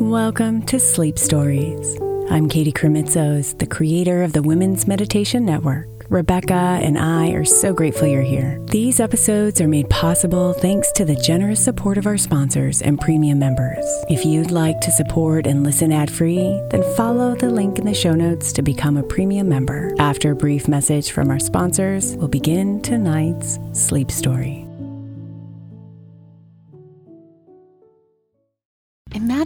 Welcome to Sleep Stories. I'm Katie Krimitsos, the creator of the Women's Meditation Network. Rebecca and I are so grateful you're here. These episodes are made possible thanks to the generous support of our sponsors and premium members. If you'd like to support and listen ad free, then follow the link in the show notes to become a premium member. After a brief message from our sponsors, we'll begin tonight's sleep story.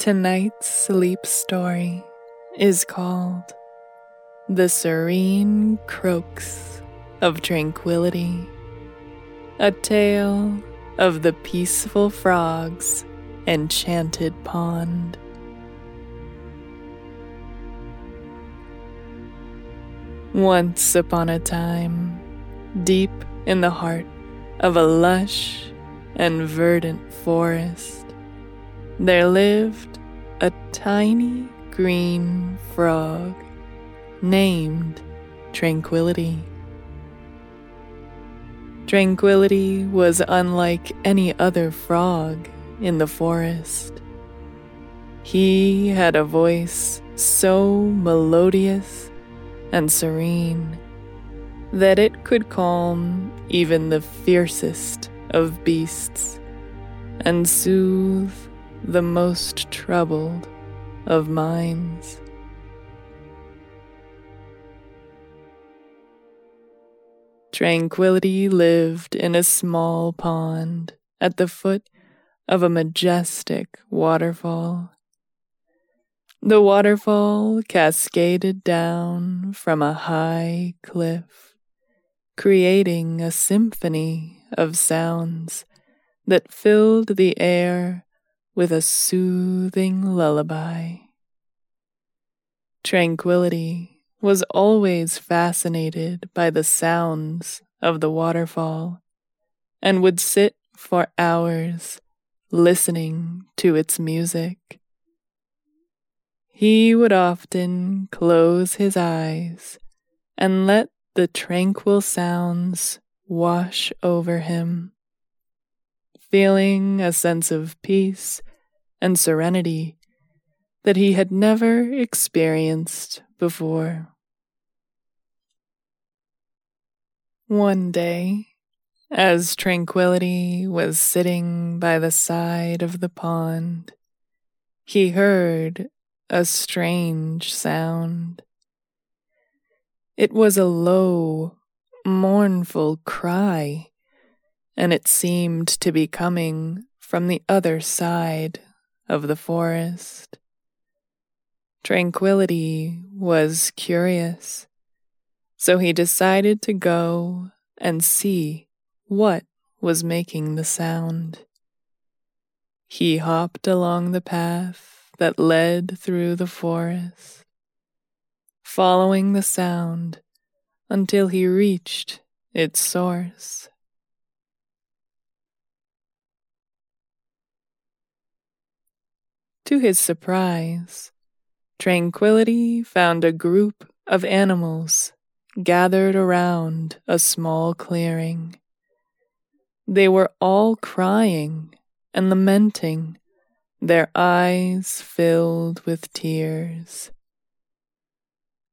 Tonight's sleep story is called The Serene Croaks of Tranquility, a tale of the peaceful frog's enchanted pond. Once upon a time, deep in the heart of a lush and verdant forest, there lived a tiny green frog named Tranquility. Tranquility was unlike any other frog in the forest. He had a voice so melodious and serene that it could calm even the fiercest of beasts and soothe the most troubled of minds. Tranquility lived in a small pond at the foot of a majestic waterfall. The waterfall cascaded down from a high cliff, creating a symphony of sounds that filled the air with a soothing lullaby. Tranquility was always fascinated by the sounds of the waterfall and would sit for hours listening to its music. He would often close his eyes and let the tranquil sounds wash over him, feeling a sense of peace and serenity that he had never experienced before. One day, as Tranquility was sitting by the side of the pond, he heard a strange sound. It was a low, mournful cry, and it seemed to be coming from the other side of the forest. Tranquility was curious, so he decided to go and see what was making the sound. He hopped along the path that led through the forest, following the sound until he reached its source. To his surprise, Tranquility found a group of animals gathered around a small clearing. They were all crying and lamenting, their eyes filled with tears.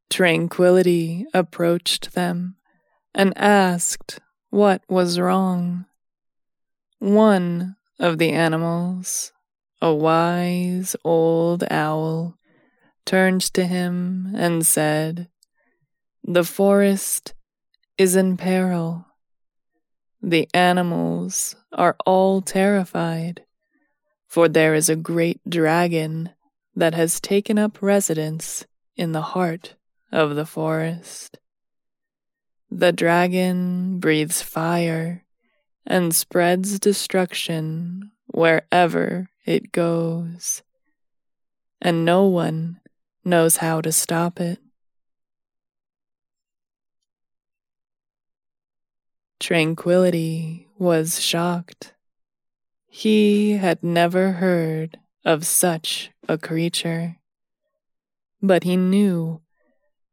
Tranquility approached them and asked what was wrong. One of the animals, a wise old owl, turned to him and said, The forest is in peril. The animals are all terrified, for there is a great dragon that has taken up residence in the heart of the forest. The dragon breathes fire and spreads destruction wherever it goes, and no one knows how to stop it. Tranquility was shocked. He had never heard of such a creature, but he knew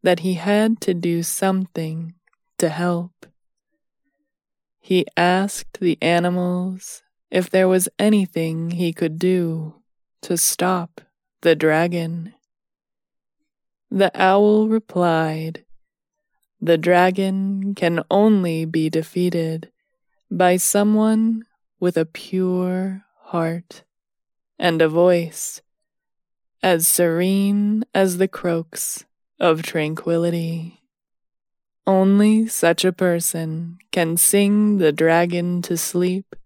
that he had to do something to help. He asked the animals if there was anything he could do to stop the dragon. The owl replied, The dragon can only be defeated by someone with a pure heart and a voice as serene as the croaks of tranquility. Only such a person can sing the dragon to sleep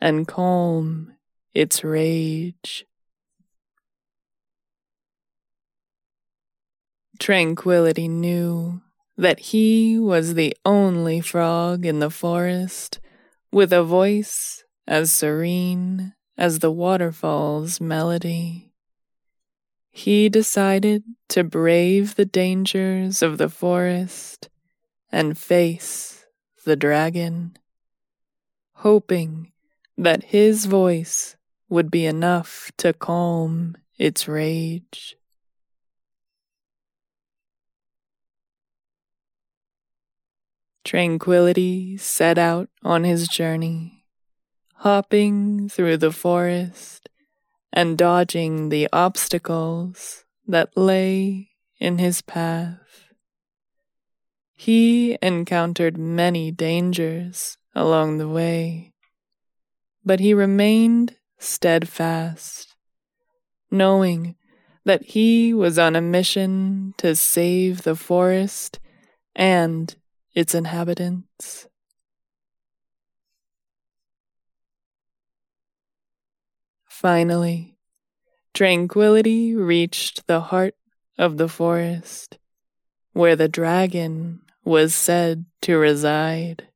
and calm its rage. Tranquility knew that he was the only frog in the forest with a voice as serene as the waterfall's melody. He decided to brave the dangers of the forest and face the dragon, hoping that his voice would be enough to calm its rage. Tranquility set out on his journey, hopping through the forest and dodging the obstacles that lay in his path. He encountered many dangers along the way, but he remained steadfast, knowing that he was on a mission to save the forest and its inhabitants. Finally, tranquility reached the heart of the forest, where the dragon was said to reside.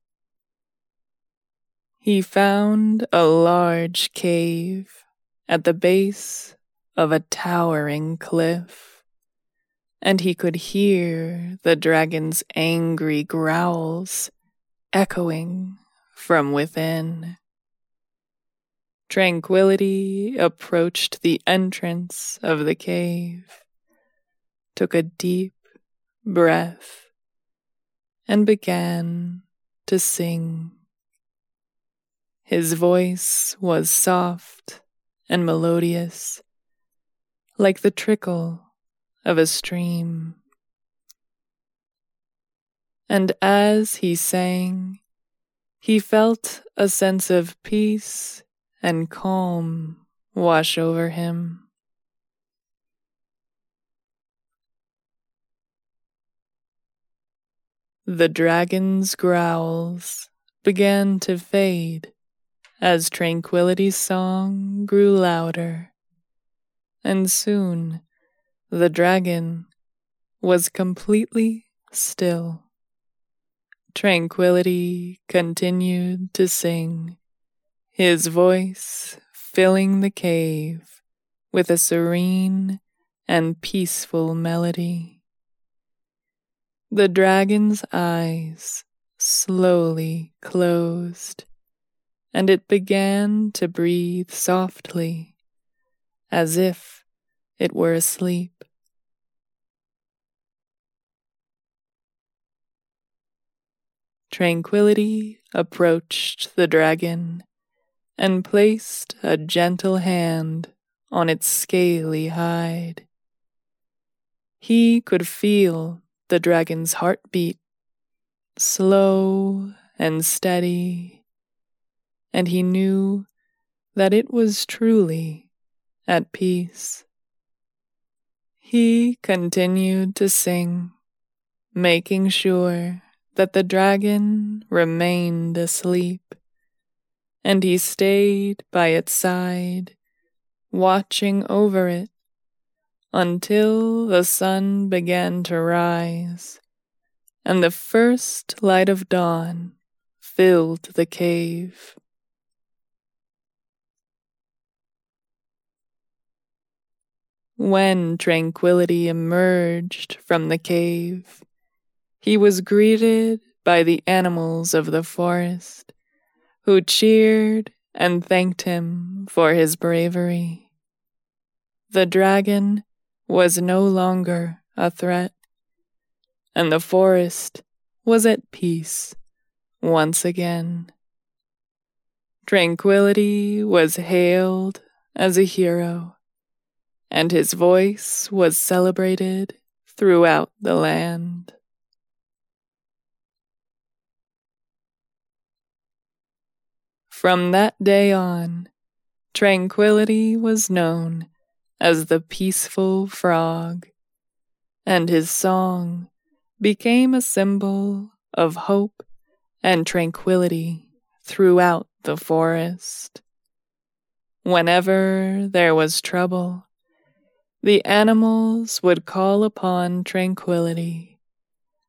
He found a large cave at the base of a towering cliff and he could hear the dragon's angry growls echoing from within. Tranquility approached the entrance of the cave, took a deep breath, and began to sing. His voice was soft and melodious, like the trickle of a stream. And as he sang, he felt a sense of peace and calm wash over him. The dragon's growls began to fade as Tranquility's song grew louder, and soon the dragon was completely still. Tranquility continued to sing, his voice filling the cave with a serene and peaceful melody. The dragon's eyes slowly closed, and it began to breathe softly, as if it were asleep. Tranquility approached the dragon and placed a gentle hand on its scaly hide. He could feel the dragon's heartbeat, slow and steady, and he knew that it was truly at peace. He continued to sing, making sure that the dragon remained asleep, and he stayed by its side, watching over it until the sun began to rise, and the first light of dawn filled the cave. When tranquility emerged from the cave, he was greeted by the animals of the forest, who cheered and thanked him for his bravery. The dragon was no longer a threat, and the forest was at peace once again. Tranquility was hailed as a hero, and his voice was celebrated throughout the land. From that day on, Tranquility was known as the peaceful frog, and his song became a symbol of hope and tranquility throughout the forest. Whenever there was trouble, the animals would call upon tranquility,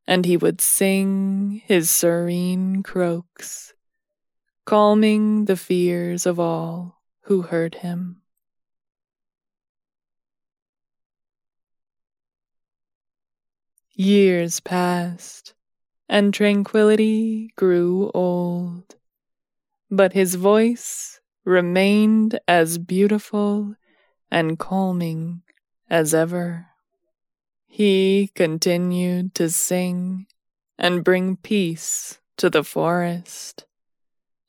and he would sing his serene croaks, calming the fears of all who heard him. Years passed, and tranquility grew old, but his voice remained as beautiful and calming as ever. He continued to sing and bring peace to the forest,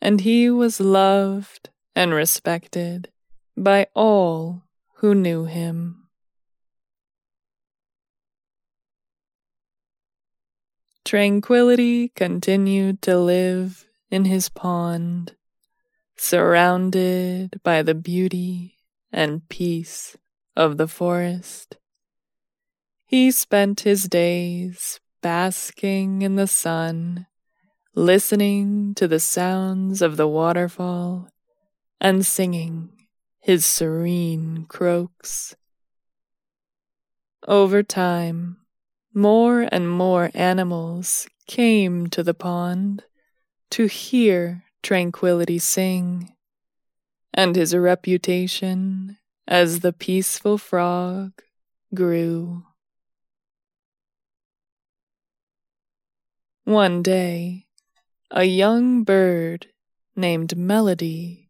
and he was loved and respected by all who knew him. Tranquility continued to live in his pond, surrounded by the beauty and peace of the forest. He spent his days basking in the sun, listening to the sounds of the waterfall and singing his serene croaks. Over time, more and more animals came to the pond to hear Tranquility sing, and his reputation as the peaceful frog grew. One day, a young bird named Melody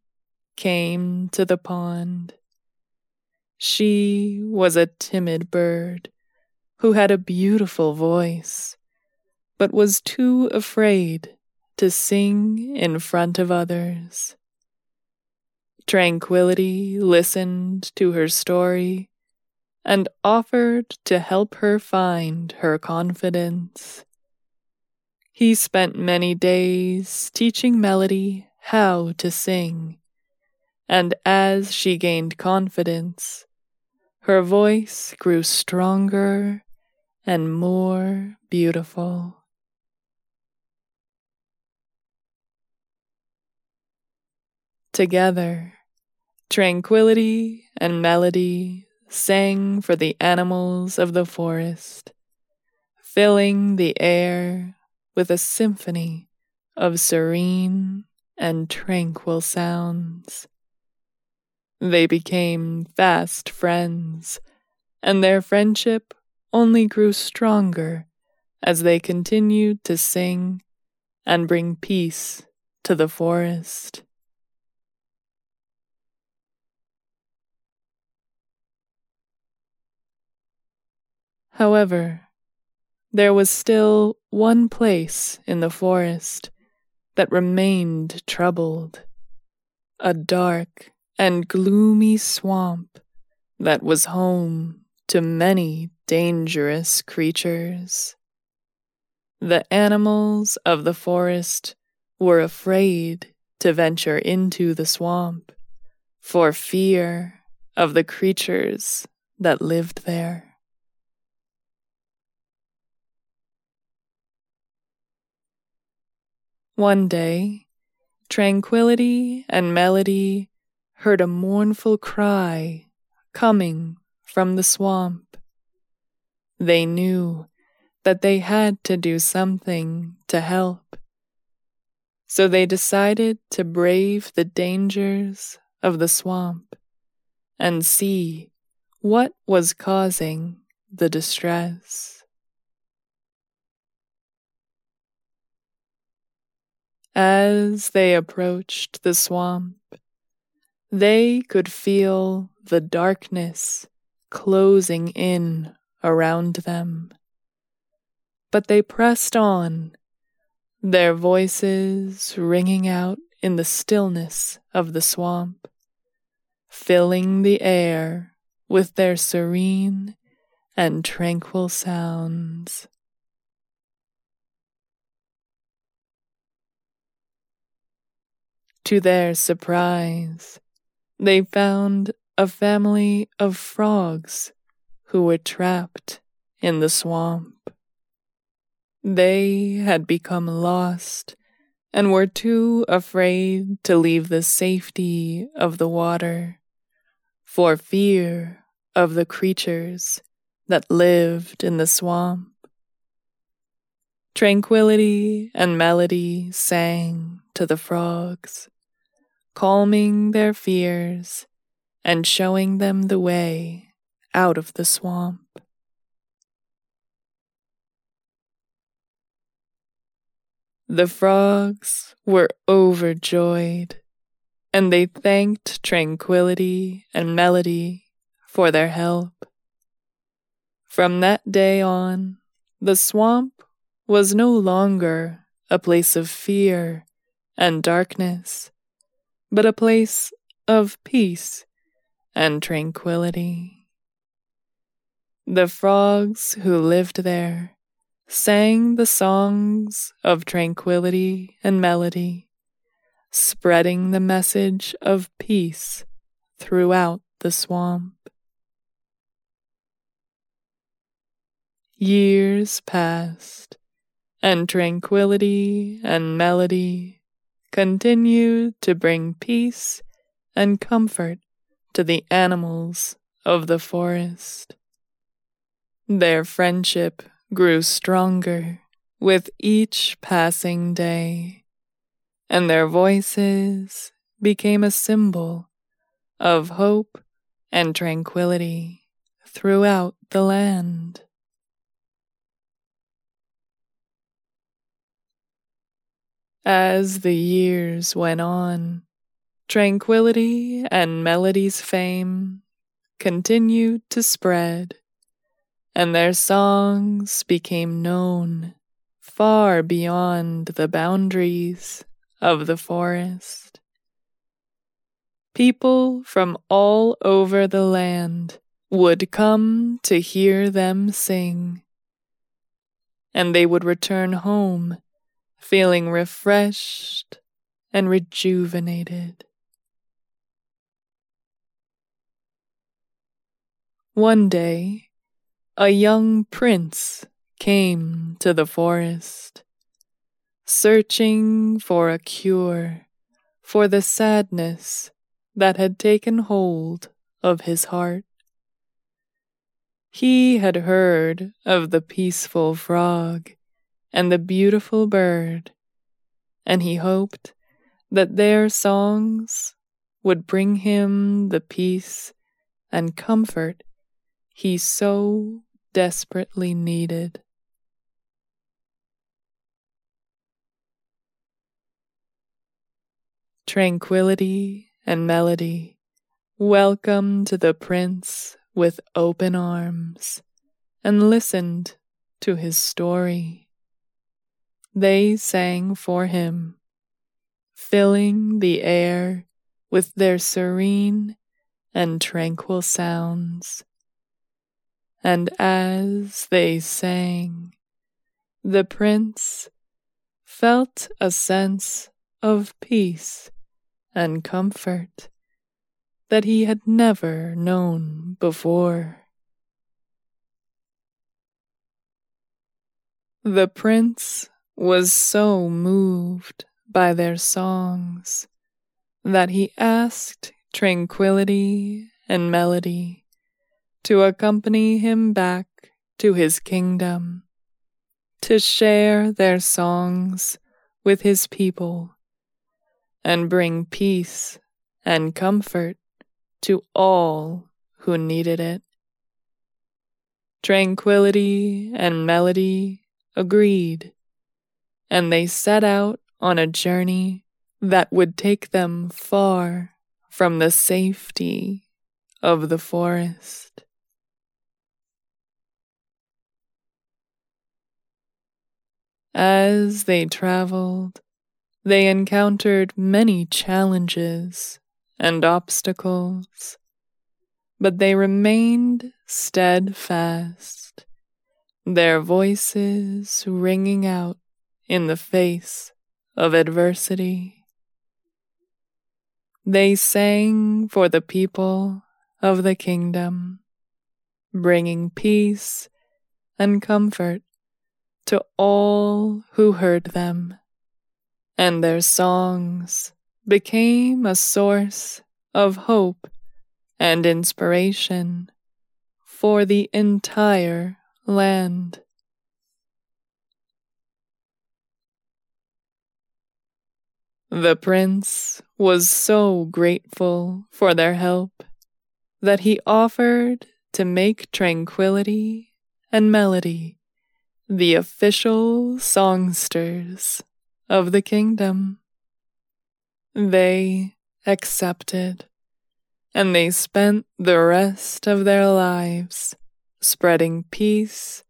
came to the pond. She was a timid bird who had a beautiful voice, but was too afraid to sing in front of others. Tranquility listened to her story and offered to help her find her confidence. He spent many days teaching Melody how to sing, and as she gained confidence, her voice grew stronger and more beautiful. Together, tranquility and melody sang for the animals of the forest, filling the air with a symphony of serene and tranquil sounds. They became fast friends, and their friendship only grew stronger as they continued to sing and bring peace to the forest. However, there was still one place in the forest that remained troubled a dark and gloomy swamp that was home to many dangerous creatures. The animals of the forest were afraid to venture into the swamp for fear of the creatures that lived there. One day, Tranquility and Melody heard a mournful cry coming from the swamp. They knew that they had to do something to help. So they decided to brave the dangers of the swamp and see what was causing the distress. As they approached the swamp, they could feel the darkness closing in around them. But they pressed on, their voices ringing out in the stillness of the swamp, filling the air with their serene and tranquil sounds. To their surprise, they found a family of frogs who were trapped in the swamp. They had become lost and were too afraid to leave the safety of the water for fear of the creatures that lived in the swamp. Tranquility and melody sang to the frogs calming their fears and showing them the way out of the swamp. The frogs were overjoyed, and they thanked Tranquility and Melody for their help. From that day on, the swamp was no longer a place of fear and darkness but a place of peace and tranquility. The frogs who lived there sang the songs of tranquility and melody, spreading the message of peace throughout the swamp. Years passed, and tranquility and melody continue to bring peace and comfort to the animals of the forest. Their friendship grew stronger with each passing day, and their voices became a symbol of hope and tranquility throughout the land. As the years went on, tranquility and melody's fame continued to spread, and their songs became known far beyond the boundaries of the forest. People from all over the land would come to hear them sing, and they would return home feeling refreshed and rejuvenated. One day, a young prince came to the forest, searching for a cure for the sadness that had taken hold of his heart. He had heard of the peaceful frog and the beautiful bird, and he hoped that their songs would bring him the peace and comfort he so desperately needed. Tranquility and melody welcomed the prince with open arms and listened to his story. They sang for him, filling the air with their serene and tranquil sounds. And as they sang, the prince felt a sense of peace and comfort that he had never known before. The prince was so moved by their songs that he asked tranquility and melody to accompany him back to his kingdom, to share their songs with his people, and bring peace and comfort to all who needed it. Tranquility and melody agreed, and they set out on a journey that would take them far from the safety of the forest. As they traveled, they encountered many challenges and obstacles, but they remained steadfast, their voices ringing out in the face of adversity. They sang for the people of the kingdom, bringing peace and comfort to all who heard them, and their songs became a source of hope and inspiration for the entire land. The prince was so grateful for their help that he offered to make tranquility and melody the official songsters of the kingdom. They accepted, and they spent the rest of their lives spreading peace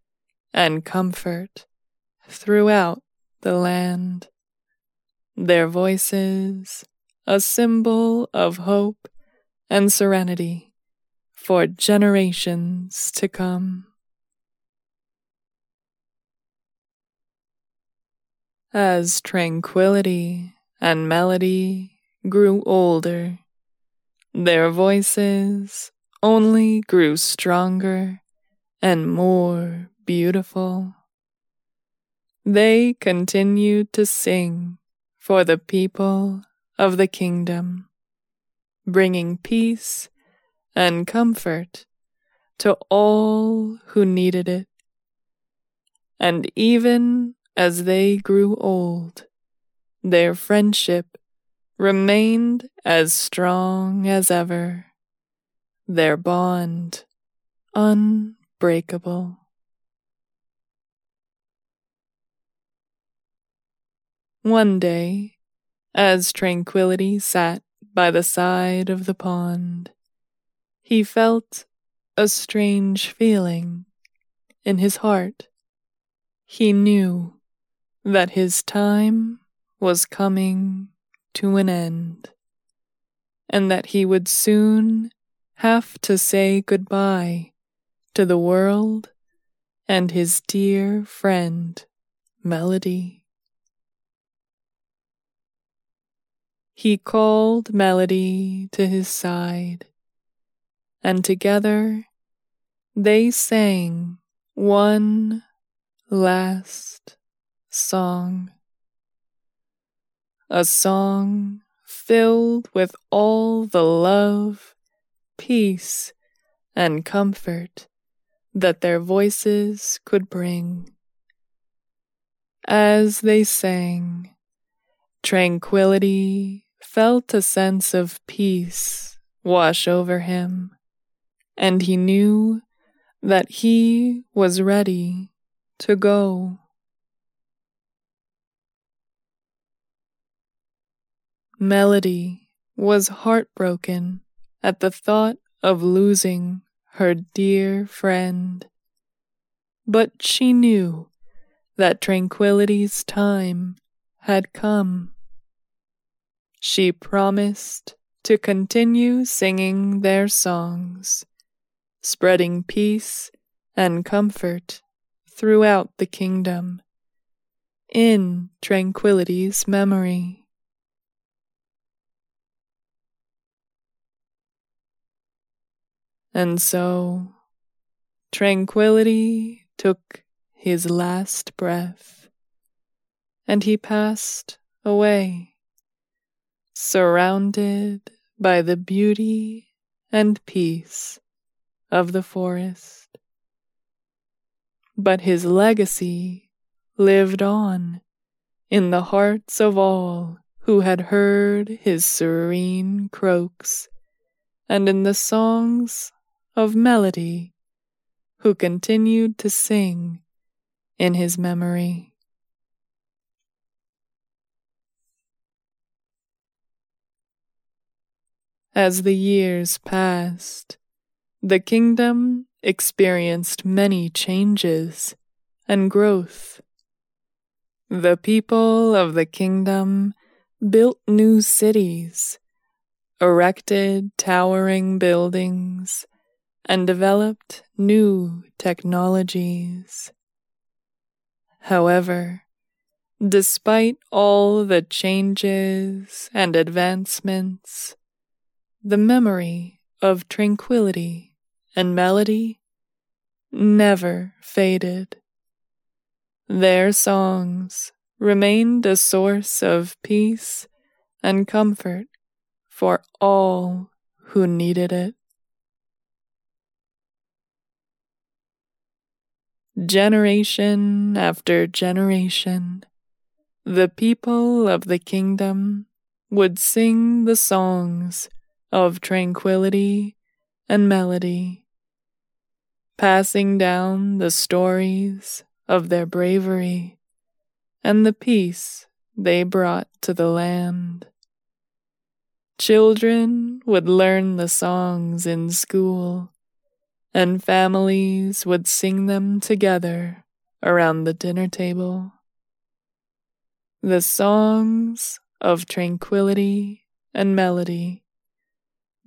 and comfort throughout the land. Their voices, a symbol of hope and serenity for generations to come. As tranquility and melody grew older, their voices only grew stronger and more beautiful. They continued to sing for the people of the kingdom, bringing peace and comfort to all who needed it. And even as they grew old, their friendship remained as strong as ever, their bond unbreakable. One day, as Tranquility sat by the side of the pond, he felt a strange feeling in his heart. He knew that his time was coming to an end, and that he would soon have to say goodbye to the world and his dear friend, Melody. He called Melody to his side, and together they sang one last song. A song filled with all the love, peace, and comfort that their voices could bring. As they sang, tranquility felt a sense of peace wash over him, and he knew that he was ready to go. Melody was heartbroken at the thought of losing her dear friend. But she knew that tranquility's time had come. She promised to continue singing their songs, spreading peace and comfort throughout the kingdom, in tranquility's memory. And so, tranquility took his last breath, and he passed away, surrounded by the beauty and peace of the forest. But his legacy lived on in the hearts of all who had heard his serene croaks, and in the songs of melody who continued to sing in his memory. As the years passed, the kingdom experienced many changes and growth. The people of the kingdom built new cities, erected towering buildings, and developed new technologies. However, despite all the changes and advancements, the memory of tranquility and melody never faded. Their songs remained a source of peace and comfort for all who needed it. Generation after generation, the people of the kingdom would sing the songs of tranquility and melody, passing down the stories of their bravery and the peace they brought to the land. Children would learn the songs in school and families would sing them together around the dinner table. The songs of tranquility and melody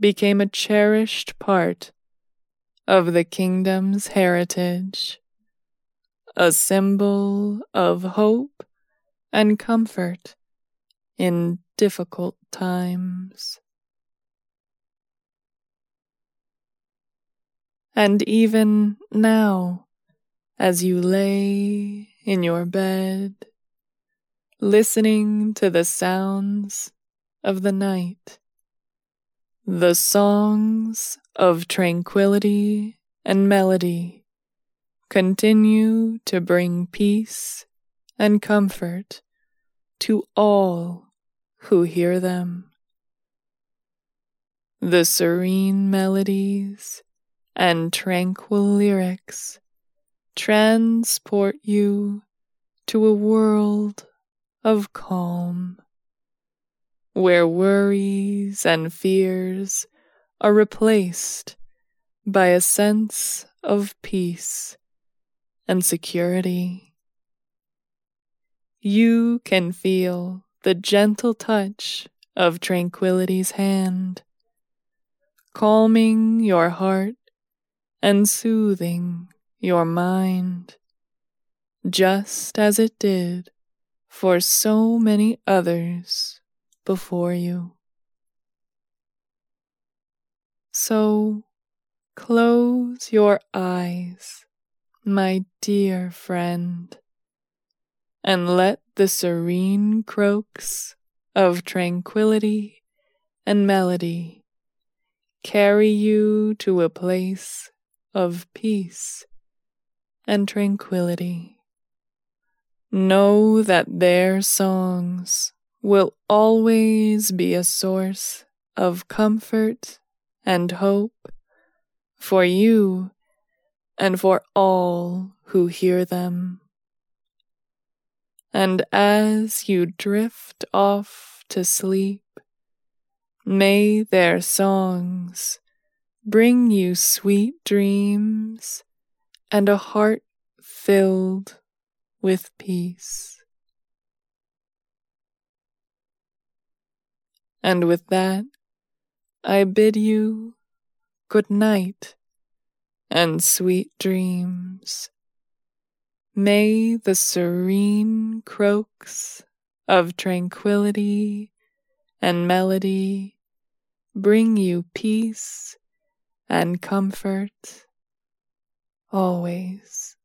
became a cherished part of the kingdom's heritage, a symbol of hope and comfort in difficult times. And even now, as you lay in your bed, listening to the sounds of the night, the songs of tranquility and melody continue to bring peace and comfort to all who hear them. The serene melodies and tranquil lyrics transport you to a world of calm, where worries and fears are replaced by a sense of peace and security. You can feel the gentle touch of tranquility's hand, calming your heart and soothing your mind, just as it did for so many others before you. So close your eyes, my dear friend, and let the serene croaks of tranquility and melody carry you to a place of peace and tranquility. Know that their songs will always be a source of comfort and hope for you and for all who hear them. And as you drift off to sleep, may their songs bring you sweet dreams and a heart filled with peace. And with that, I bid you good night and sweet dreams. May the serene croaks of tranquility and melody bring you peace and comfort always.